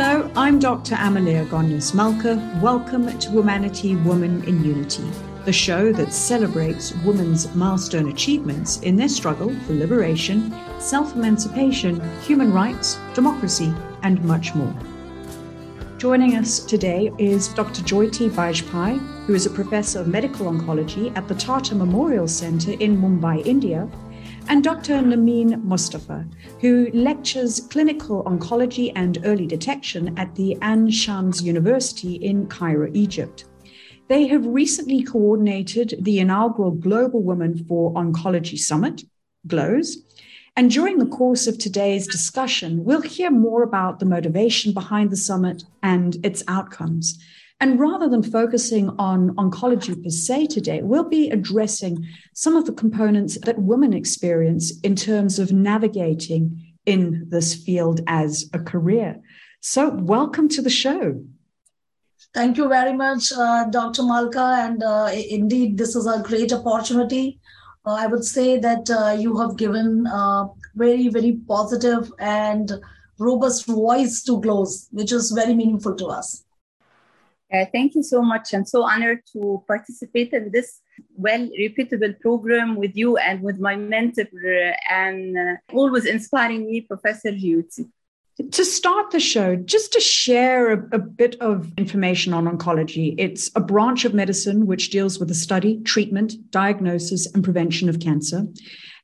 Hello, I'm Dr. Amalia Gonyas Malka. Welcome to Humanity Woman in Unity, the show that celebrates women's milestone achievements in their struggle for liberation, self emancipation, human rights, democracy, and much more. Joining us today is Dr. Jyoti Bajpai, who is a professor of medical oncology at the Tata Memorial Center in Mumbai, India, and Dr. Nermeen Mustafa, who lectures clinical oncology and early detection at the Ain Shams University in Cairo, Egypt. They have recently coordinated the inaugural Global Women for Oncology Summit, GLOWS. And during the course of today's discussion, we'll hear more about the motivation behind the summit and its outcomes. And rather than focusing on oncology per se today, we'll be addressing some of the components that women experience in terms of navigating in this field as a career. So, welcome to the show. Thank you very much, uh, Dr. Malka. And uh, indeed, this is a great opportunity. Uh, I would say that uh, you have given a very, very positive and robust voice to GLOWS, which is very meaningful to us. Uh, thank you so much. I'm so honored to participate in this well reputable program with you and with my mentor uh, and uh, always inspiring me, Professor Jyoti. To start the show, just to share a, a, bit of information on oncology, it's a branch of medicine which deals with the study, treatment, diagnosis, and prevention of cancer.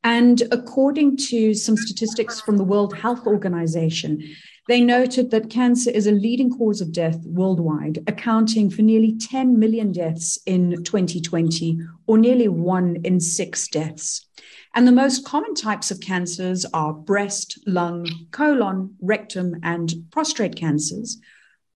And according to some statistics from the World Health Organization, they noted that cancer is a leading cause of death worldwide, accounting for nearly 10 million deaths in 2020, or nearly one in six deaths. And the most common types of cancers are breast, lung, colon, rectum, and prostate cancers.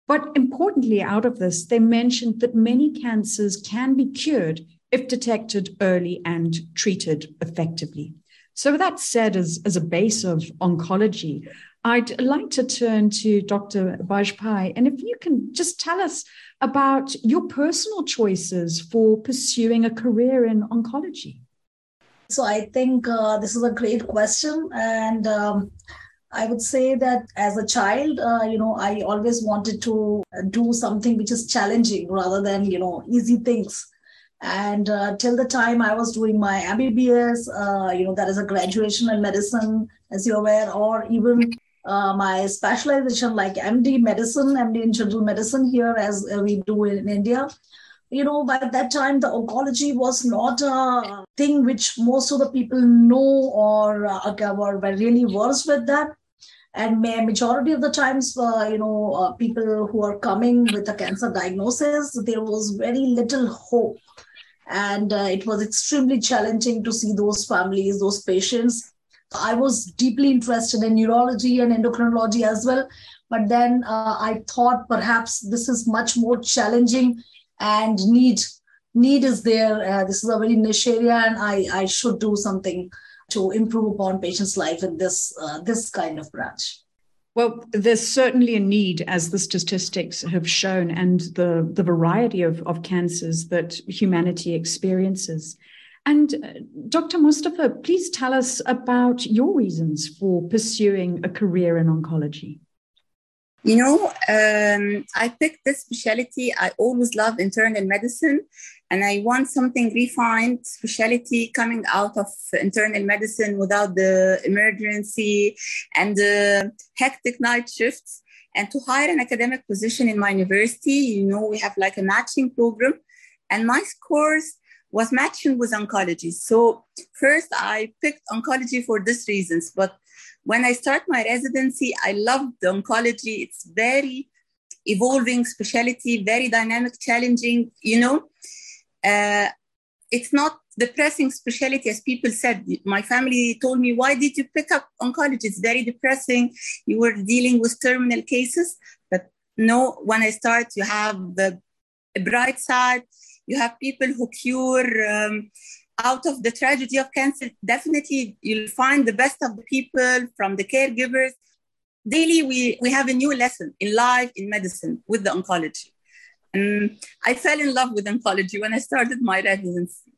But importantly, out of this, they mentioned that many cancers can be cured if detected early and treated effectively. So, with that said, as, as a base of oncology, I'd like to turn to Dr. Bajpai, and if you can just tell us about your personal choices for pursuing a career in oncology. So I think uh, this is a great question, and um, I would say that as a child, uh, you know, I always wanted to do something which is challenging rather than you know easy things. And uh, till the time I was doing my MBBS, uh, you know, that is a graduation in medicine, as you're aware, or even uh, my specialization like MD medicine, MD in general medicine here as we do in India. You know, by that time, the oncology was not a thing which most of the people know or uh, were really versed with that. And majority of the times, uh, you know, uh, people who are coming with a cancer diagnosis, there was very little hope. And uh, it was extremely challenging to see those families, those patients I was deeply interested in neurology and endocrinology as well. But then uh, I thought perhaps this is much more challenging and need need is there. Uh, this is a very niche area, and I, I should do something to improve upon patients' life in this uh, this kind of branch. Well, there's certainly a need, as the statistics have shown, and the, the variety of, of cancers that humanity experiences. And uh, Dr. Mustafa, please tell us about your reasons for pursuing a career in oncology. You know, um, I picked this specialty. I always love internal medicine, and I want something refined specialty coming out of internal medicine without the emergency and the hectic night shifts. And to hire an academic position in my university, you know, we have like a matching program, and my scores was matching with oncology. So first I picked oncology for these reasons, but when I start my residency, I loved oncology. It's very evolving specialty, very dynamic, challenging, you know. Uh, it's not depressing specialty as people said. My family told me, why did you pick up oncology? It's very depressing. You were dealing with terminal cases. But no, when I start, you have the bright side you have people who cure um, out of the tragedy of cancer. Definitely, you'll find the best of the people from the caregivers. Daily, we, we have a new lesson in life, in medicine, with the oncology. And I fell in love with oncology when I started my residency.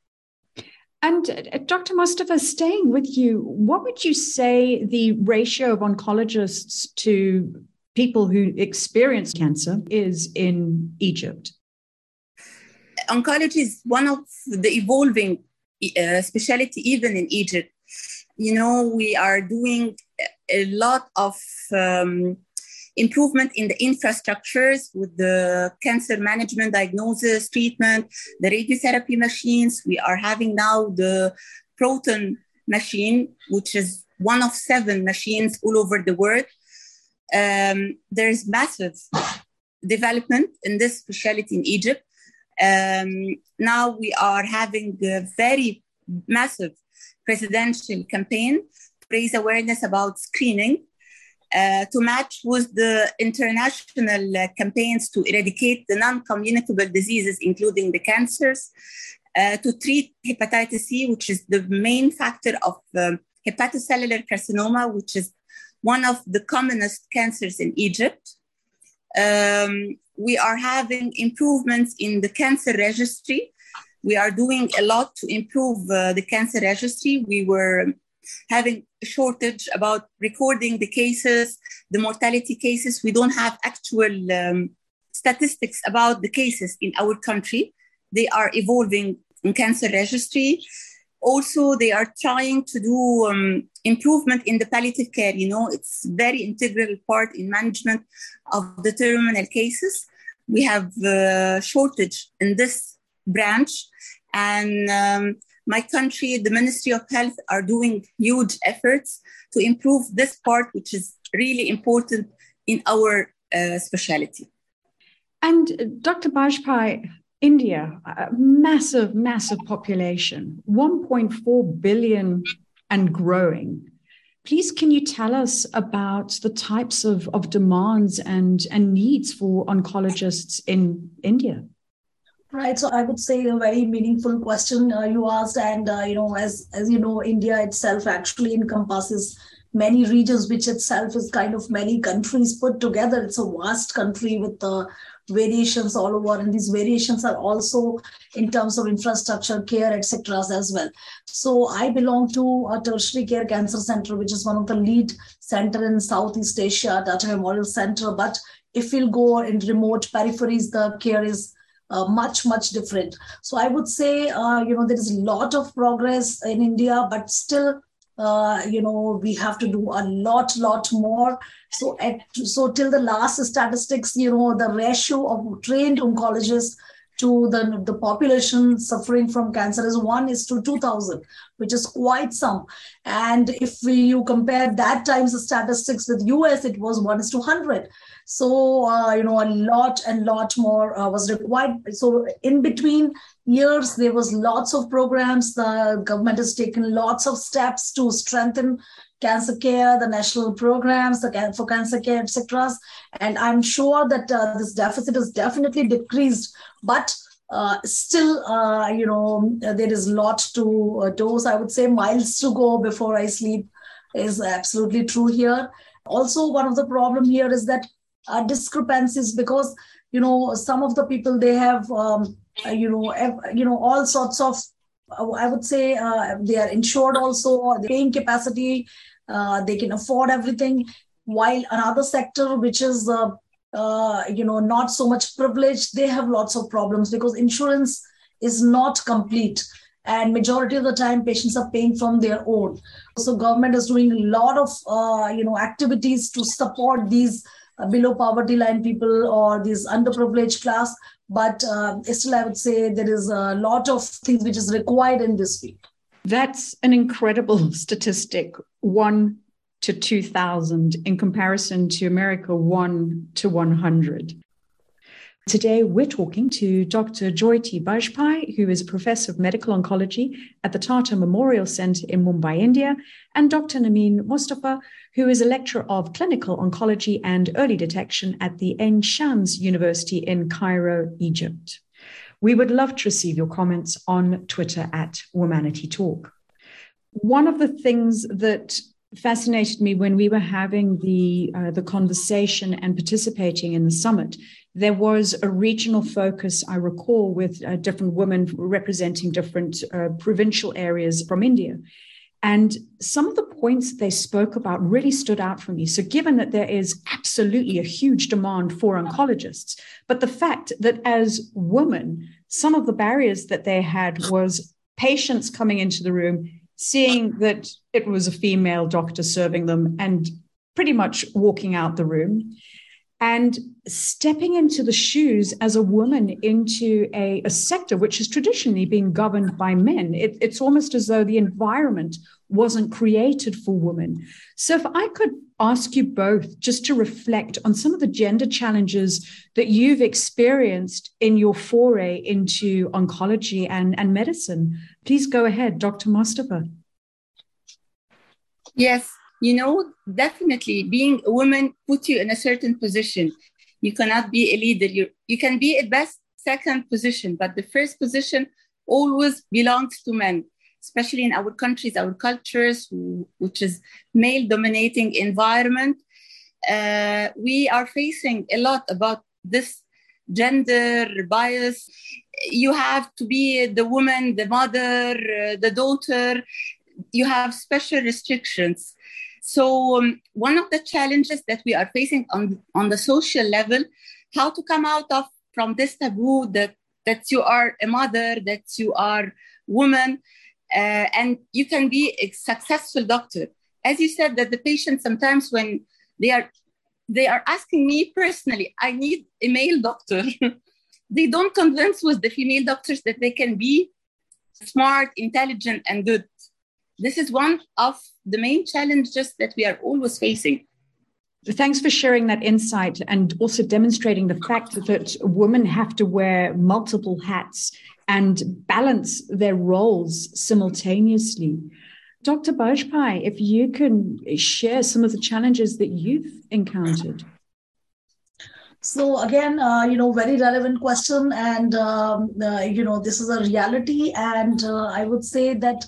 And uh, Dr. Mustafa, staying with you, what would you say the ratio of oncologists to people who experience cancer is in Egypt. Oncology is one of the evolving uh, specialty even in Egypt. You know, we are doing a lot of um, improvement in the infrastructures with the cancer management, diagnosis, treatment, the radiotherapy machines. We are having now the proton machine, which is one of seven machines all over the world. Um, there's massive development in this specialty in Egypt. Um, now we are having a very massive presidential campaign to raise awareness about screening uh, to match with the international uh, campaigns to eradicate the non-communicable diseases, including the cancers, uh, to treat hepatitis C, which is the main factor of um, hepatocellular carcinoma, which is one of the commonest cancers in Egypt. Um, we are having improvements in the cancer registry. We are doing a lot to improve uh, the cancer registry. We were having a shortage about recording the cases, the mortality cases. We don't have actual um, statistics about the cases in our country. They are evolving in cancer registry. Also, they are trying to do um, improvement in the palliative care. You know, it's very integral part in management of the terminal cases. We have a shortage in this branch, and um, my country, the Ministry of Health, are doing huge efforts to improve this part, which is really important in our uh, specialty. And uh, Dr. Bajpai, India, a massive, massive population, 1.4 billion and growing. Please, can you tell us about the types of, of demands and, and needs for oncologists in India? Right. So I would say a very meaningful question uh, you asked, and uh, you know, as as you know, India itself actually encompasses many regions, which itself is kind of many countries put together. It's a vast country with uh, variations all over, and these variations are also in terms of infrastructure, care, etc. as well. So I belong to a tertiary care cancer center, which is one of the lead center in Southeast Asia, Tata Memorial Center. But if we'll go in remote peripheries, the care is uh, much much different so i would say uh, you know there is a lot of progress in india but still uh, you know we have to do a lot lot more. So at so till the last statistics you know the ratio of trained oncologists to the, the population suffering from cancer is 1 is to 2000 which is quite some and if we, you compare that times the statistics with us it was 1 is to 100 so, uh, you know, a lot and lot more uh, was required. So, in between years, there was lots of programs. The government has taken lots of steps to strengthen cancer care, the national programs, for cancer care, etc. And I'm sure that uh, this deficit is definitely decreased, but uh, still, uh, you know, there is a lot to uh, dose. I would say miles to go before I sleep is absolutely true here. Also, one of the problem here is that uh, discrepancies because you know some of the people they have um, uh, you know you know all sorts of i would say uh, they are insured also the paying capacity uh, they can afford everything while another sector which is uh, you know not so much privileged they have lots of problems because insurance is not complete and majority of the time patients are paying from their own so government is doing a lot of you know activities to support these uh, below poverty line people or these underprivileged class. But uh, still, I would say there is a lot of things which is required in this field. That's an incredible statistic. One to 2000 in comparison to America, 1 to 100. Today, we're talking to Dr. Jyoti Bajpai, who is a professor of medical oncology at the Tata Memorial Center in Mumbai, India, and Dr. Nermeen Mustafa, who is a lecturer of clinical oncology and early detection at the Ain Shams University in Cairo, Egypt. We would love to receive your comments on Twitter at Womanity Talk. One of the things that fascinated me when we were having the uh, the conversation and participating in the summit. There was a regional focus, I recall, with uh, different women representing different uh, provincial areas from India. And some of the points that they spoke about really stood out for me. So, given that there is absolutely a huge demand for oncologists, but the fact that as women, some of the barriers that they had was patients coming into the room, seeing that it was a female doctor serving them, and pretty much walking out the room and stepping into the shoes as a woman into a, a sector which has traditionally been governed by men. It, it's almost as though the environment wasn't created for women. So, if I could ask you both just to reflect on some of the gender challenges that you've experienced in your foray into oncology and, and medicine, please go ahead, Dr. Mostafa. Yes, you know, definitely being a woman put you in a certain position. You cannot be a leader. You, you can be at best second position, but the first position always belongs to men, especially in our countries, our cultures, which is male dominating environment. Uh, we are facing a lot about this gender bias. You have to be the woman, the mother, uh, the daughter. You have special restrictions. So um, one of the challenges that we are facing on, on the social level, how to come out of from this taboo that, that you are a mother, that you are woman, uh, and you can be a successful doctor. As you said, that the patient sometimes when they are they are asking me personally, I need a male doctor. they don't convince with the female doctors that they can be smart, intelligent, and good this is one of the main challenges that we are always facing. Thanks for sharing that insight and also demonstrating the fact that women have to wear multiple hats and balance their roles simultaneously. Dr. Bajpai, if you can share some of the challenges that you've encountered. So again, uh, you know, very relevant question, and um, uh, you know, this is a reality, and uh, I would say that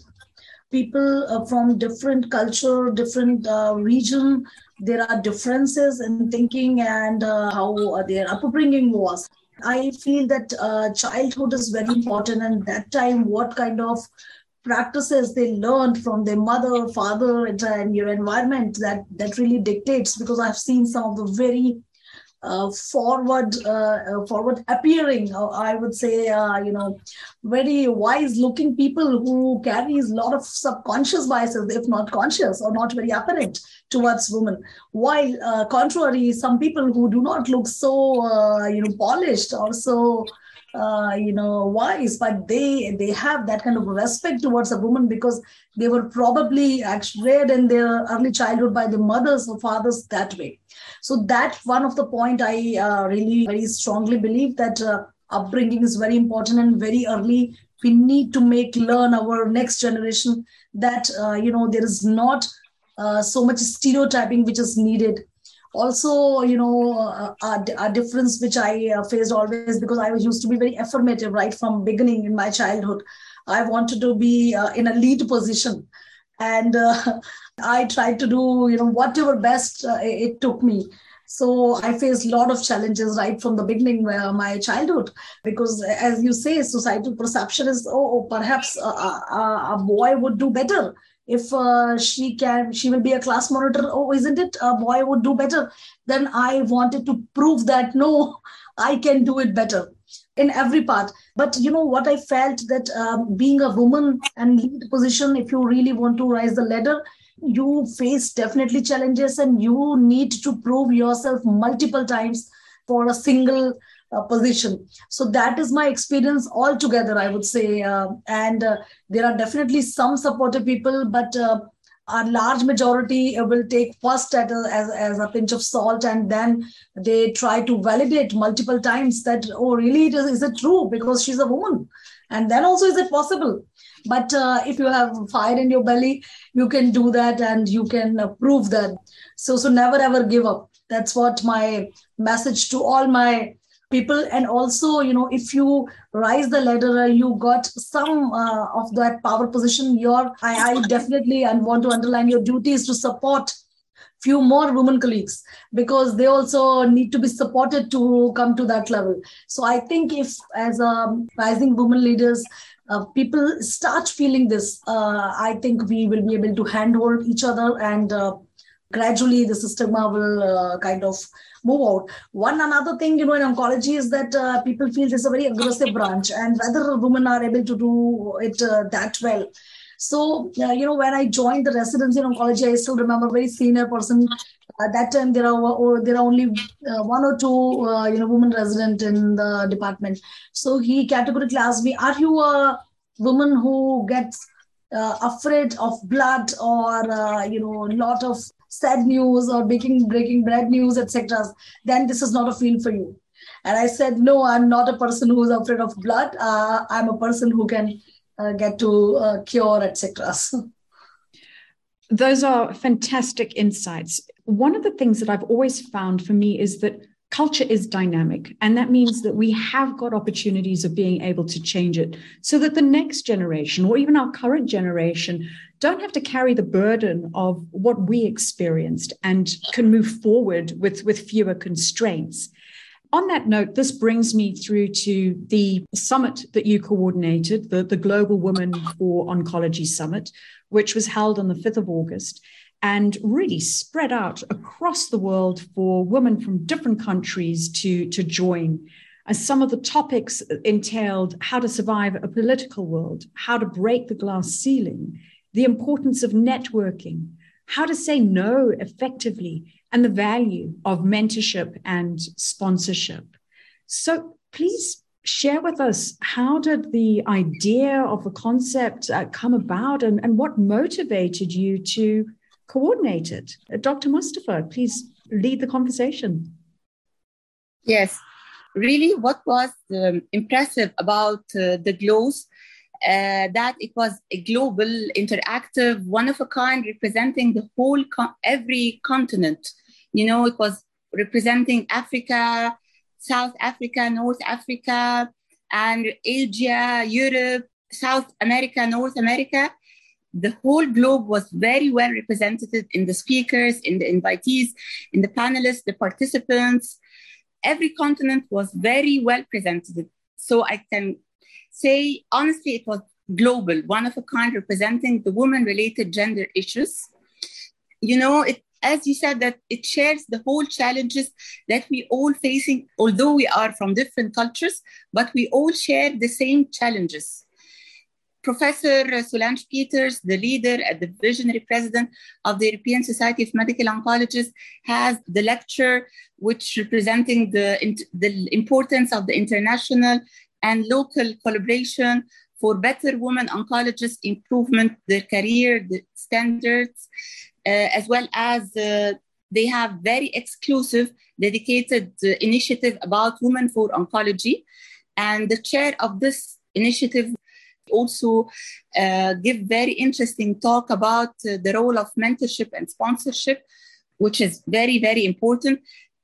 people uh, from different culture, different uh, region. There are differences in thinking and uh, how their upbringing was. I feel that uh, childhood is very important, and that time, what kind of practices they learned from their mother, father, and your environment that that really dictates. Because I've seen some of the very uh, forward uh, forward appearing uh, i would say uh, you know very wise looking people who carries a lot of subconscious biases if not conscious or not very apparent towards women. While uh, contrary some people who do not look so you know polished or so uh, you know wise but they they have that kind of respect towards a woman because they were probably reared in their early childhood by their mothers or fathers that way. So that one of the point i uh, really very strongly believe that uh, upbringing is very important and very early we need to make learn our next generation that uh, you know there is not uh, so much stereotyping which is needed also you know uh, a, a, difference which i uh, faced always because i was used to be very affirmative right from beginning in my childhood. I wanted to be uh, in a lead position and uh, i tried to do you know whatever best it took me. So i faced a lot of challenges right from the beginning of my childhood because as you say societal perception is oh, oh perhaps a, a, a boy would do better if uh, she can she will be a class monitor. Oh isn't it? A boy would do better. Then i wanted to prove that no i can do it better in every part. But you know what i felt? That um, being a woman and lead position if you really want to rise the ladder you face definitely challenges and you need to prove yourself multiple times for a single uh, position. So that is my experience altogether, I would say. Uh, and uh, there are definitely some supportive people, but uh, a large majority will take first at a, as, as a pinch of salt and then they try to validate multiple times that, oh, really, is, it true? Because she's a woman. And then also, is it possible? But uh, if you have fire in your belly, you can do that and you can uh, prove that. So, so never ever give up. That's what my message to all my people. And also you know if you rise the ladder you got some uh, of that power position your I, I definitely and want to underline your duty is to support few more women colleagues because they also need to be supported to come to that level. So i think if as a rising women leaders uh, people start feeling this, uh, I think we will be able to handhold each other and uh, gradually the stigma will uh, kind of move out. One another thing, you know, in oncology is that uh, people feel this is a very aggressive branch and whether women are able to do it uh, that well. So, you know, when I joined the residency in oncology, I still remember a very senior person. At that time, there are or there are only one or two, you know, women resident in the department. So he categorically asked me, "Are you a woman who gets uh, afraid of blood or uh, you know a lot of sad news or baking breaking bad news etc then this is not a field for you. And i said no i'm not a person who is afraid of blood. Uh, i'm a person who can uh, get to uh, cure etc those are fantastic insights. One of the things that i've always found for me is that culture is dynamic and that means that we have got opportunities of being able to change it so that the next generation or even our current generation don't have to carry the burden of what we experienced and can move forward with, with fewer constraints. On that note, this brings me through to the summit that you coordinated, the, the Global Women for Oncology Summit, which was held on the 5th of August and really spread out across the world for women from different countries to, to join. As some of the topics entailed how to survive a political world, how to break the glass ceiling, the importance of networking, how to say no effectively, and the value of mentorship and sponsorship. So please share with us how did the idea of the concept uh, come about and, and what motivated you to coordinate it? Uh, Dr. Mustafa, please lead the conversation. Yes, really, what was um, impressive about uh, the GLOWS uh, that it was a global, interactive, one of a kind, representing the whole, every continent. You know, it was representing Africa, South Africa, North Africa, and Asia, Europe, South America, North America. The whole globe was very well represented in the speakers, in the invitees, in the panelists, the participants. Every continent was very well presented. So I can say, honestly, it was global, one of a kind, representing the woman related gender issues. You know, it, as you said, that it shares the whole challenges that we all facing, although we are from different cultures, but we all share the same challenges. Professor Solange Peters, the leader and the visionary president of the European Society of Medical Oncologists, has the lecture which representing the, the importance of the international and local collaboration for better women oncologists improvement their career the standards uh, as well as uh, they have very exclusive dedicated uh, initiative about women for oncology. And the chair of this initiative also uh, give very interesting talk about uh, the role of mentorship and sponsorship which is very very important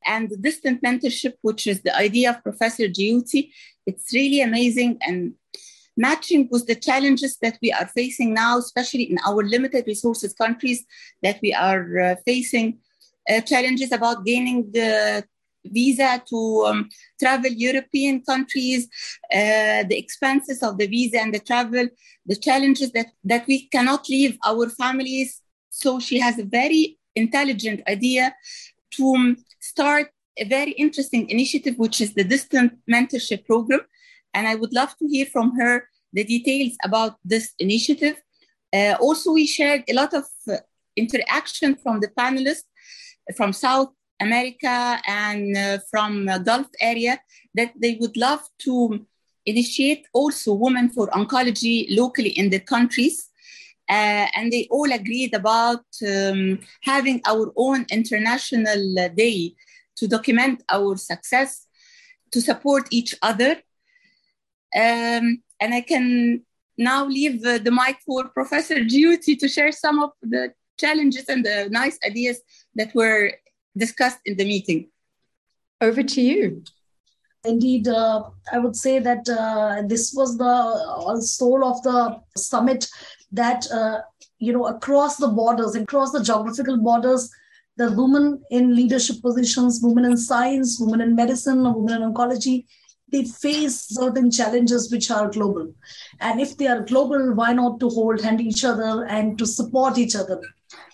and distant mentorship, which is the idea of Professor Jyoti, it's really amazing and matching with the challenges that we are facing now, especially in our limited resources countries that we are uh, facing. Uh, challenges about gaining the visa to um, travel European countries, uh, the expenses of the visa and the travel, the challenges that, that we cannot leave our families. So she has a very intelligent idea to um, start a very interesting initiative, which is the distant mentorship program. And I would love to hear from her the details about this initiative. Uh, also, we shared a lot of uh, interaction from the panelists from South America and uh, from Gulf area that they would love to initiate also women for oncology locally in the countries. Uh, and they all agreed about um, having our own international day to document our success, to support each other. Um, and I can now leave uh, the mic for Professor Jyoti to share some of the challenges and the nice ideas that were discussed in the meeting. Over to you. Indeed, uh, I would say that uh, this was the uh, soul of the summit that, uh, you know, across the borders, across the geographical borders, the women in leadership positions, women in science, women in medicine, women in oncology, they face certain challenges which are global. And if they are global, why not to hold hand each other and to support each other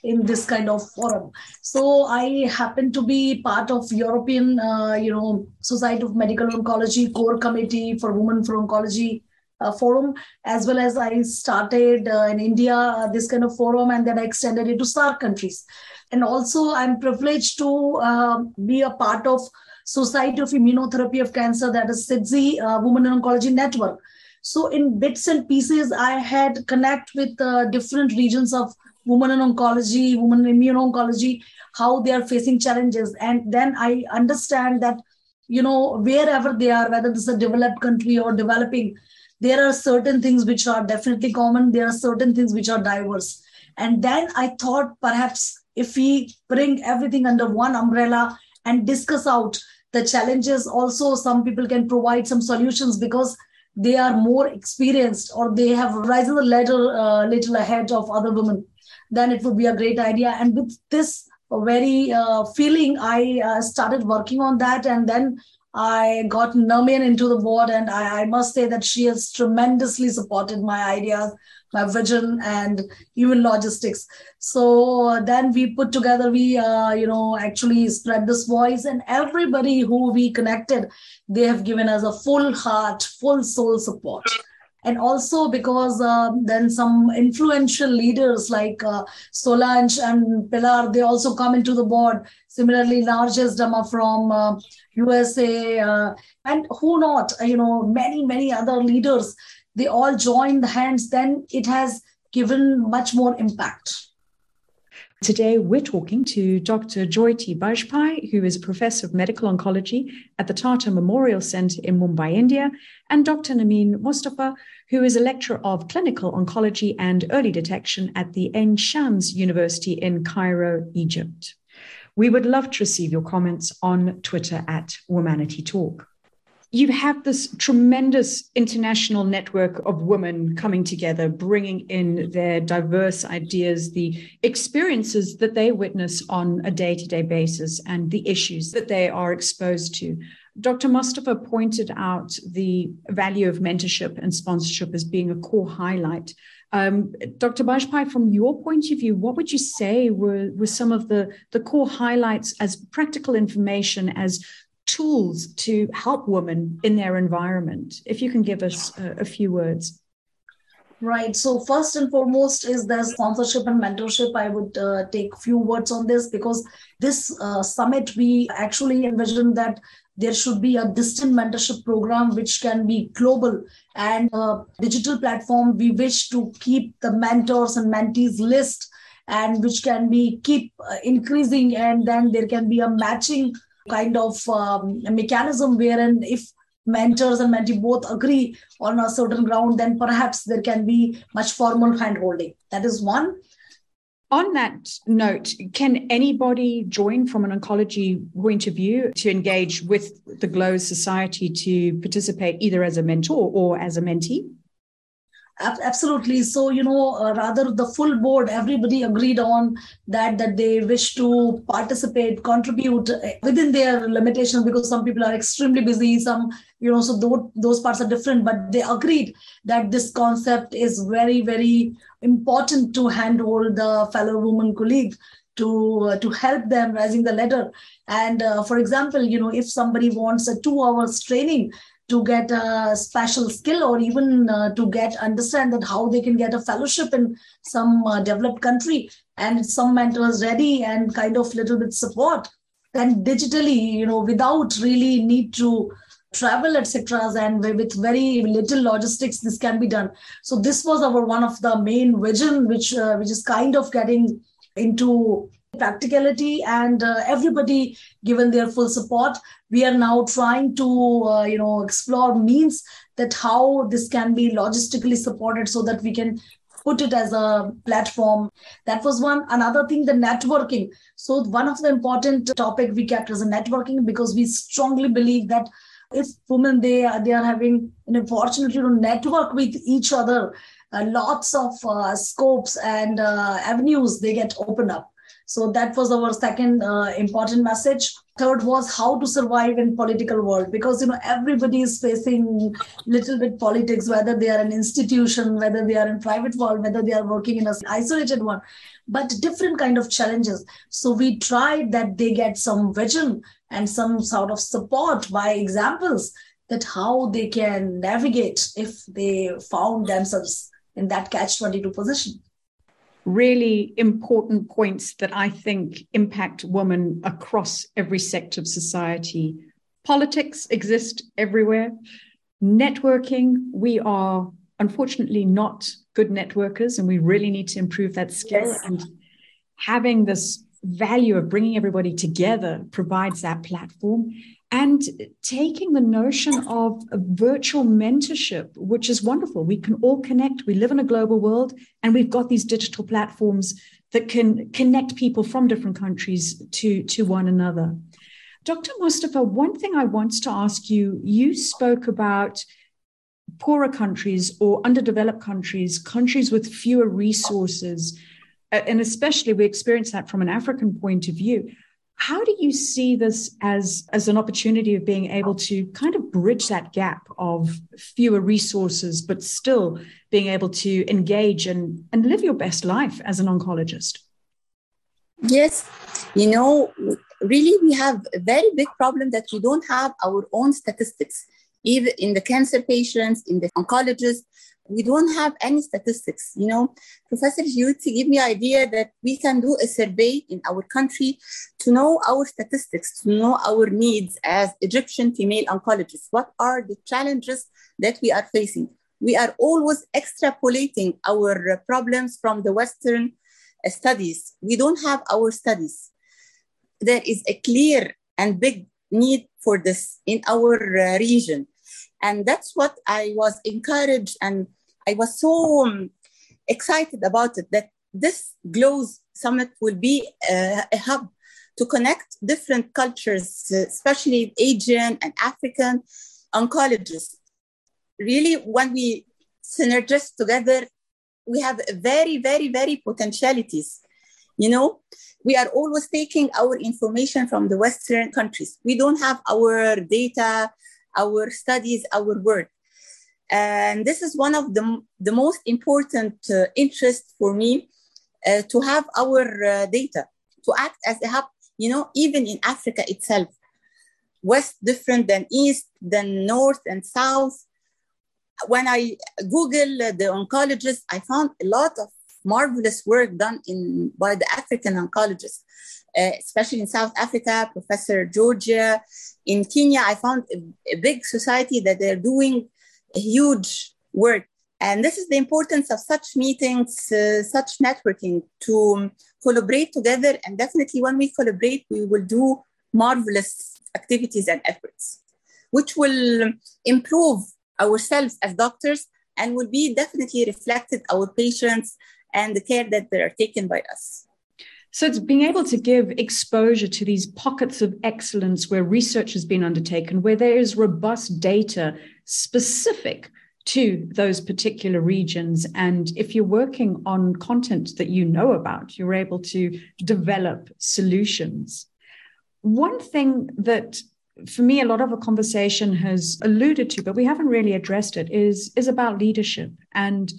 in this kind of forum? So I happen to be part of European, uh, you know, Society of Medical Oncology core committee for Women for Oncology uh, forum, as well as I started uh, in India uh, this kind of forum, and then I extended it to SAARC countries. And also, I'm privileged to uh, be a part of Society of Immunotherapy of Cancer, that is SITC uh, Women in Oncology Network. So, in bits and pieces, I had connect with different regions of women in oncology, women in immuno-oncology, how they are facing challenges, and then I understand that you know wherever they are, whether this is a developed country or developing, there are certain things which are definitely common. There are certain things which are diverse, and then I thought perhaps if we bring everything under one umbrella and discuss out the challenges also some people can provide some solutions because they are more experienced or they have risen the ladder a uh, little ahead of other women then it would be a great idea and with this very uh, feeling i uh, started working on that and then I got Nermeen into the board, and I, I, must say that she has tremendously supported my ideas, my vision, and even logistics. So uh, then we put together, we uh, you know actually spread this voice, and everybody who we connected, they have given us a full heart, full soul support. And also because uh, then some influential leaders like uh, Solange and Pilar, they also come into the board. Similarly, Narjust Duma from uh, USA, uh, and who not, you know, many, many other leaders, they all join the hands, then it has given much more impact. Today, we're talking to Dr. Jyoti Bajpai, who is a professor of medical oncology at the Tata Memorial Center in Mumbai, India, and Dr. Nermeen Mustafa, who is a lecturer of clinical oncology and early detection at the Ain Shams University in Cairo, Egypt. We would love to receive your comments on Twitter at Womanity Talk. You have this tremendous international network of women coming together, bringing in their diverse ideas, the experiences that they witness on a day to day basis, and the issues that they are exposed to. Dr. Mustafa pointed out the value of mentorship and sponsorship as being a core highlight um, Dr. Bajpai, from your point of view, what would you say were, were some of the, the core highlights as practical information, as tools to help women in their environment? If you can give us a, a few words. Right. So first and foremost is the sponsorship and mentorship. I would uh, take few words on this because this uh, summit we actually envisioned that there should be a distant mentorship program which can be global and a digital platform we wish to keep the mentors and mentees list and which can be keep uh, increasing and then there can be a matching kind of um, mechanism wherein if mentors and mentee both agree on a certain ground then perhaps there can be much formal handholding that is one on that note, can anybody join from an oncology point of view to engage with the GLOW Society to participate either as a mentor or as a mentee? Absolutely. So you know uh, rather the full board everybody agreed on that that they wish to participate contribute uh, within their limitations because some people are extremely busy some you know so those, those parts are different but they agreed that this concept is very very important to handhold the fellow woman colleague to uh, to help them rising the ladder. And uh, for example you know if somebody wants a 2 hours training to get a special skill or even uh, to get understand that how they can get a fellowship in some uh, developed country and some mentors ready and kind of little bit support then digitally you know without really need to travel etc and with very little logistics this can be done. So this was our one of the main vision which uh, which is kind of getting into practicality and uh, everybody given their full support. We are now trying to uh, you know explore means that how this can be logistically supported so that we can put it as a platform. That was one. Another thing the networking. So one of the important topic we kept as a networking because we strongly believe that if women they are, they are having an opportunity to network with each other uh, lots of uh, scopes and uh, avenues they get open up So that was our second uh, important message. Third was how to survive in political world because you know everybody is facing little bit politics, whether they are an institution, whether they are in private world, whether they are working in an isolated one, but different kind of challenges. So we tried that they get some vision and some sort of support by examples that how they can navigate if they found themselves in that catch 22 position really important points that I think impact women across every sector of society. Politics exist everywhere. Networking, we are unfortunately not good networkers, and we really need to improve that skill. Yes. And having this value of bringing everybody together provides that platform and taking the notion of virtual mentorship, which is wonderful. We can all connect. We live in a global world, and we've got these digital platforms that can connect people from different countries to, to one another. Dr. Mustafa, one thing I want to ask you you spoke about poorer countries or underdeveloped countries, countries with fewer resources, and especially we experience that from an African point of view. How do you see this as, as an opportunity of being able to kind of bridge that gap of fewer resources, but still being able to engage and, and live your best life as an oncologist? Yes, you know, really, we have a very big problem that we don't have our own statistics, even in the cancer patients, in the oncologists we don't have any statistics. You know, Professor Jyoti gave me idea that we can do a survey in our country to know our statistics, to know our needs as Egyptian female oncologists. What are the challenges that we are facing? We are always extrapolating our problems from the Western studies. We don't have our studies. There is a clear and big need for this in our uh, region. And that's what I was encouraged and I was so um, excited about it that this GLOWS Summit will be uh, a hub to connect different cultures, especially Asian and African oncologists. Really, when we synergize together, we have very, very, very potentialities. You know, we are always taking our information from the Western countries. We don't have our data, our studies, our work. And this is one of the, the most important uh, interests for me uh, to have our uh, data, to act as a hub, you know, even in Africa itself. West different than East, than North and South. When I Google the oncologists, I found a lot of marvelous work done in by the African oncologists, uh, especially in South Africa, Professor Georgia. In Kenya, I found a, a big society that they're doing huge work. And this is the importance of such meetings, uh, such networking to collaborate together. And definitely, when we collaborate, we will do marvelous activities and efforts, which will improve ourselves as doctors and will be definitely reflected our patients and the care that they are taken by us. So it's being able to give exposure to these pockets of excellence where research has been undertaken, where there is robust data specific to those particular regions. And if you're working on content that you know about, you're able to develop solutions. One thing that for me, a lot of a conversation has alluded to, but we haven't really addressed it, is, is about leadership. And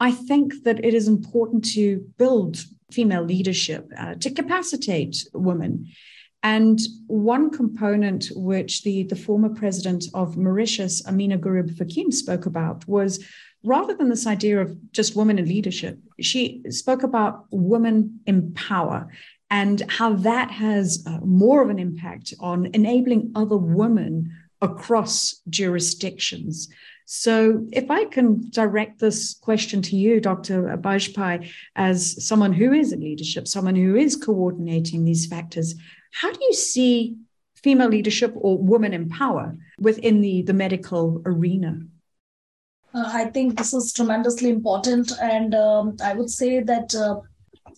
I think that it is important to build female leadership uh, to capacitate women. And one component which the, the former president of Mauritius, Ameenah Gurib-Fakim, spoke about was rather than this idea of just women in leadership, she spoke about women in power and how that has uh, more of an impact on enabling other women across jurisdictions. So, if I can direct this question to you, Dr. Bajpai, as someone who is in leadership, someone who is coordinating these factors, how do you see female leadership or women in power within the, the medical arena? Uh, I think this is tremendously important. And um, I would say that uh,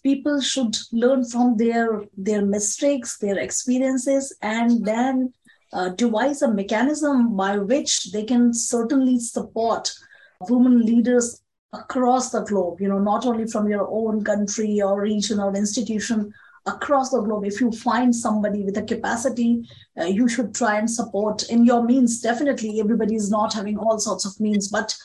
people should learn from their, their mistakes, their experiences, and then uh, devise a mechanism by which they can certainly support women leaders across the globe, you know, not only from your own country or region or institution, across the globe. If you find somebody with a capacity uh, you should try and support in your means. Definitely everybody is not having all sorts of means but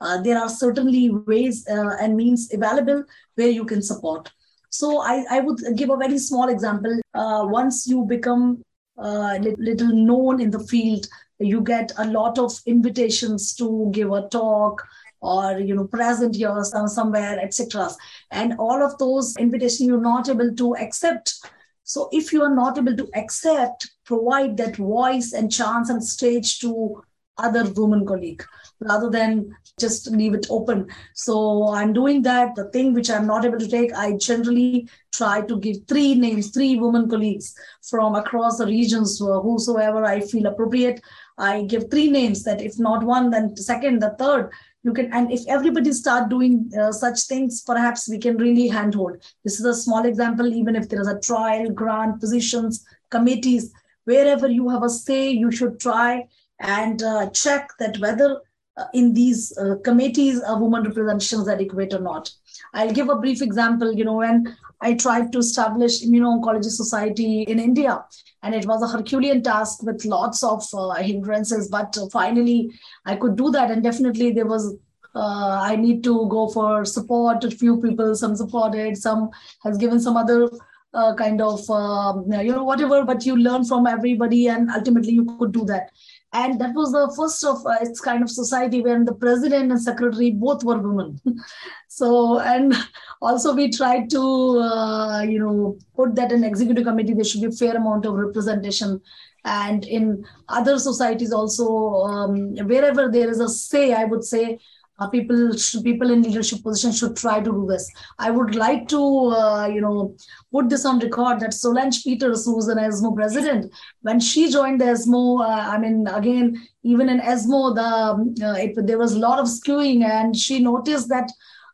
uh, there are certainly ways uh, and means available where you can support. So i, I would give a very small example. Uh, once you become uh, little known in the field. You get a lot of invitations to give a talk or you know present here some, somewhere etc and all of those invitations you're not able to accept. So if you are not able to accept provide that voice and chance and stage to other women colleague rather than just leave it open. So i'm doing that. The thing which i'm not able to take i generally try to give three names three women colleagues from across the regions whosoever i feel appropriate i give three names that if not one then second the third you can and if everybody start doing uh, such things perhaps we can really handhold. This is a small example even if there is a trial grant positions committees wherever you have a say you should try and uh, check that whether uh, in these uh, committees a woman representation is adequate or not. I'll give a brief example you know when i tried to establish immuno-oncology society in india and it was a herculean task with lots of uh, hindrances but finally i could do that and definitely there was uh, i need to go for support a few people some supported some has given some other uh, kind of um, you know whatever but you learn from everybody and ultimately you could do that and that was the first of uh, its kind of society when the president and secretary both were women. So and also we tried to uh, you know put that in executive committee there should be a fair amount of representation. And in other societies also um, wherever there is a say i would say uh, people people in leadership positions should try to do this. I would like to uh, you know put this on record that Solange Peters, who's an ESMO president, when she joined the ESMO, uh, I mean again even in ESMO the uh, it, there was a lot of skewing, and she noticed that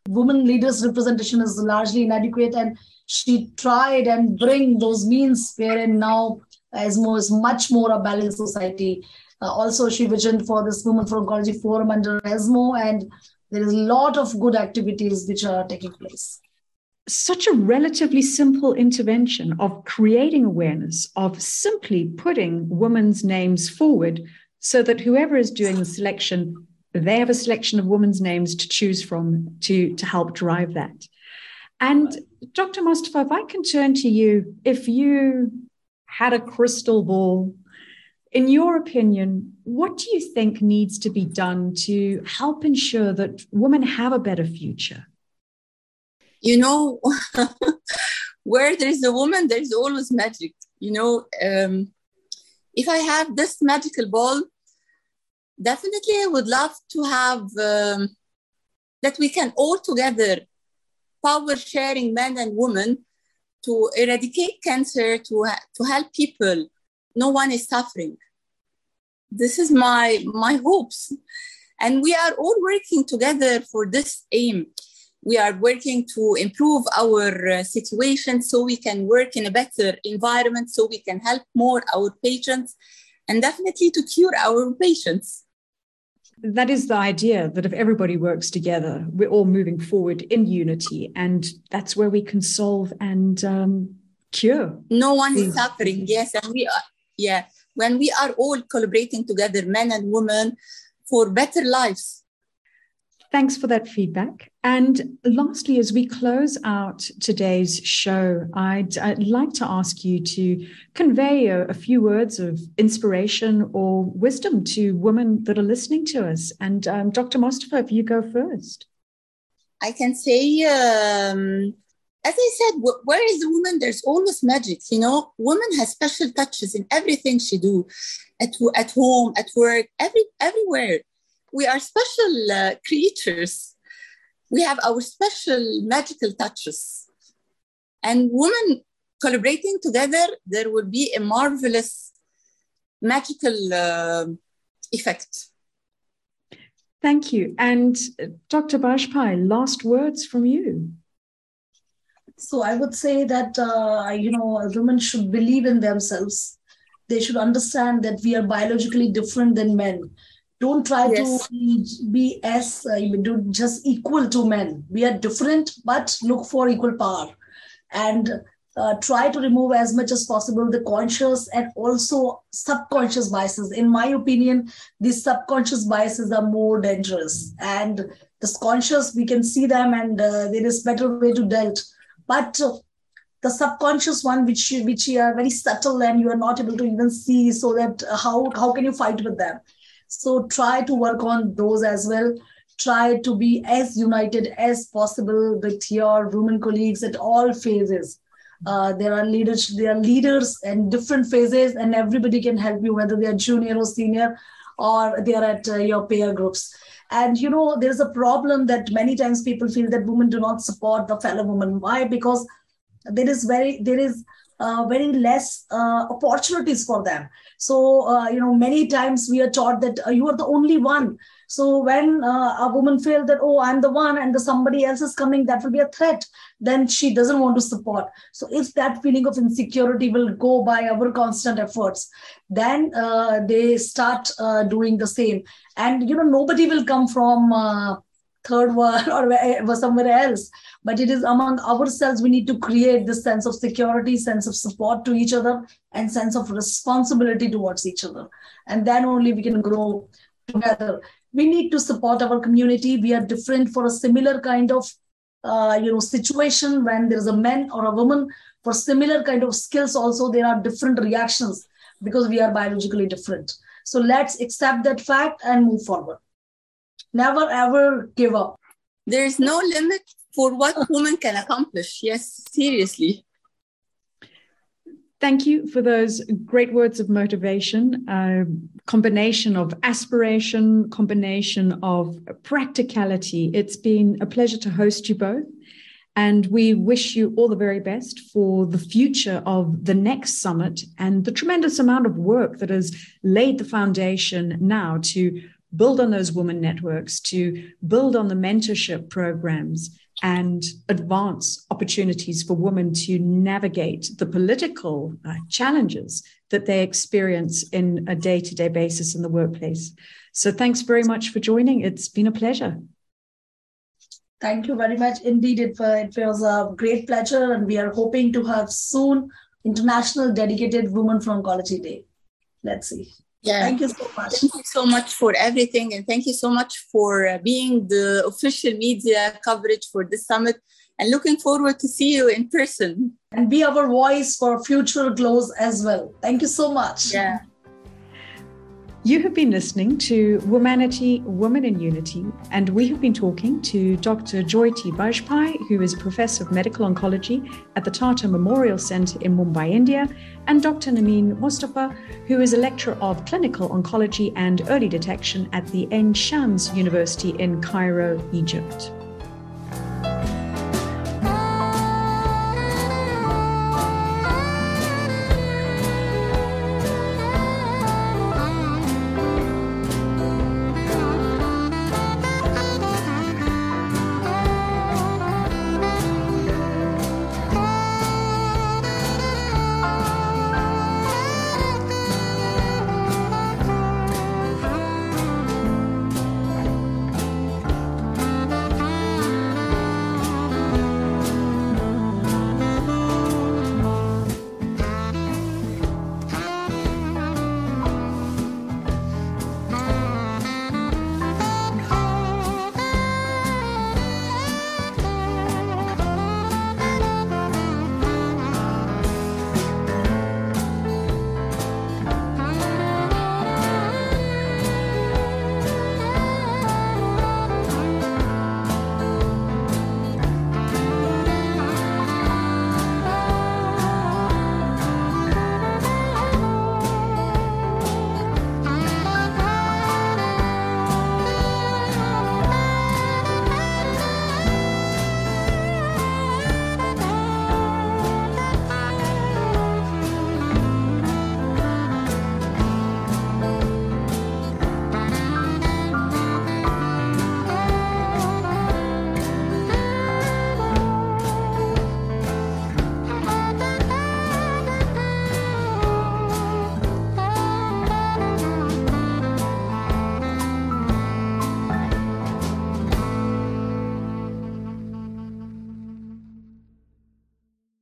women leaders representation is largely inadequate, and she tried and bring those means wherein now ESMO is much more a balanced society uh, also, she visioned for this Women for Oncology Forum under ESMO, and there is a lot of good activities which are taking place. Such a relatively simple intervention of creating awareness, of simply putting women's names forward so that whoever is doing the selection, they have a selection of women's names to choose from to, to help drive that. And Dr. Mostafa, if I can turn to you, if you had a crystal ball in your opinion, what do you think needs to be done to help ensure that women have a better future? You know, where there's a woman, there's always magic. You know, um, if I have this magical ball, definitely I would love to have um, that we can all together power sharing men and women to eradicate cancer, to, to help people no one is suffering. This is my my hopes. And we are all working together for this aim. We are working to improve our uh, situation so we can work in a better environment so we can help more our patients and definitely to cure our patients. That is the idea that if everybody works together we're all moving forward in unity and that's where we can solve and um, cure. No one is suffering yes and we are yeah when we are all collaborating together men and women for better lives Thanks for that feedback. And lastly, as we close out today's show, I'd, I'd like to ask you to convey a, a, few words of inspiration or wisdom to women that are listening to us. And um, Dr. Mostafa, if you go first. I can say um, as I said, where is the woman? There's always magic. You know, woman has special touches in everything she do, at at home, at work, every everywhere. We are special uh, creatures. We have our special magical touches, and women collaborating together, there will be a marvelous magical uh, effect. Thank you. And uh, Dr. Bajpai, last words from you. So I would say that uh, you know women should believe in themselves. They should understand that we are biologically different than men. Don't try yes. to be as uh, do just equal to men. We are different, but look for equal power. And uh, try to remove as much as possible the conscious and also subconscious biases. In my opinion, these subconscious biases are more dangerous. And the conscious, we can see them and uh, there is better way to deal. But uh, the subconscious one, which which are very subtle and you are not able to even see, so that uh, how how can you fight with them? So try to work on those as well. Try to be as united as possible with your women colleagues at all phases uh, there are leaders, there are leaders in different phases, and everybody can help you, whether they are junior or senior, or they are at uh, your peer groups. And you know, there's a problem that many times people feel that women do not support the fellow woman. Why? Because there is very there is uh, very less uh, opportunities for them. So uh, you know, many times we are taught that uh, you are the only one. So when uh, a woman feels that, oh, I'm the one and the somebody else is coming, that will be a threat, then she doesn't want to support. So if that feeling of insecurity will go by our constant efforts, then uh, they start uh, doing the same. And, you know, nobody will come from uh, third world or somewhere else but it is among ourselves we need to create this sense of security sense of support to each other and sense of responsibility towards each other and then only we can grow together we need to support our community. We are different for a similar kind of uh, you know situation when there is a man or a woman. For similar kind of skills also there are different reactions because we are biologically different. So let's accept that fact and move forward. Never ever give up. There is no limit for what women can accomplish. Yes seriously Thank you for those great words of motivation, combination of aspiration, combination of practicality. It's been a pleasure to host you both. And we wish you all the very best for the future of the next summit and the tremendous amount of work that has laid the foundation now to build on those women networks, to build on the mentorship programs, and advance opportunities for women to navigate the political uh, challenges that they experience in a day to day basis in the workplace. So, thanks very much for joining. It's been a pleasure. Thank you very much. Indeed, it, it was a great pleasure, and we are hoping to have soon International Dedicated Women for Oncology Day. Let's see. Yeah. Thank you so much. Thank you so much for everything. And thank you so much for uh, being the official media coverage for this summit. And looking forward to see you in person. And be our voice for future glows as well. Thank you so much. Yeah. You have been listening to Womanity, Women in Unity, and we have been talking to Dr. Jyoti Bajpai, who is Professor of Medical Oncology at the Tata Memorial Centre in Mumbai, India, and Dr. Nermeen Mustafa, who is a lecturer of clinical oncology and early detection at the Ain Shams University in Cairo, Egypt.